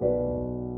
Música